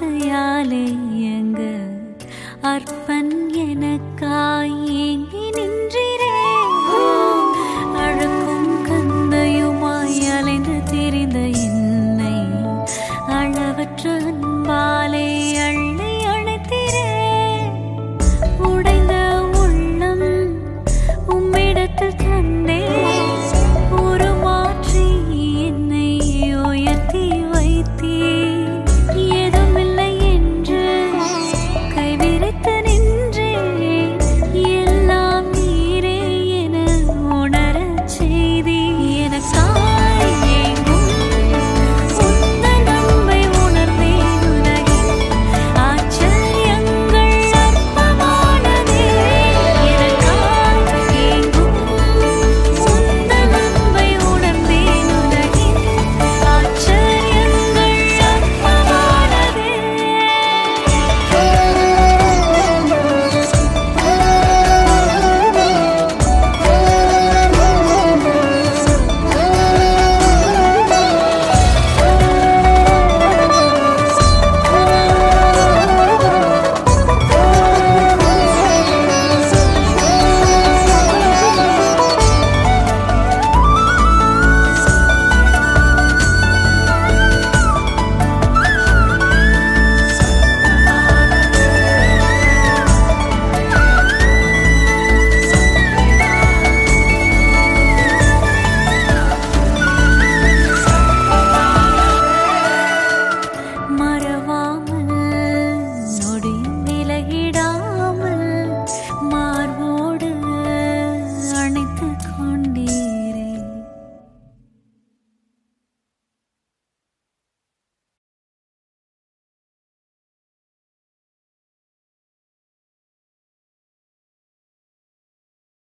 வார்த்தையாலே எங்க அற்பன் எனக்காய் எங்க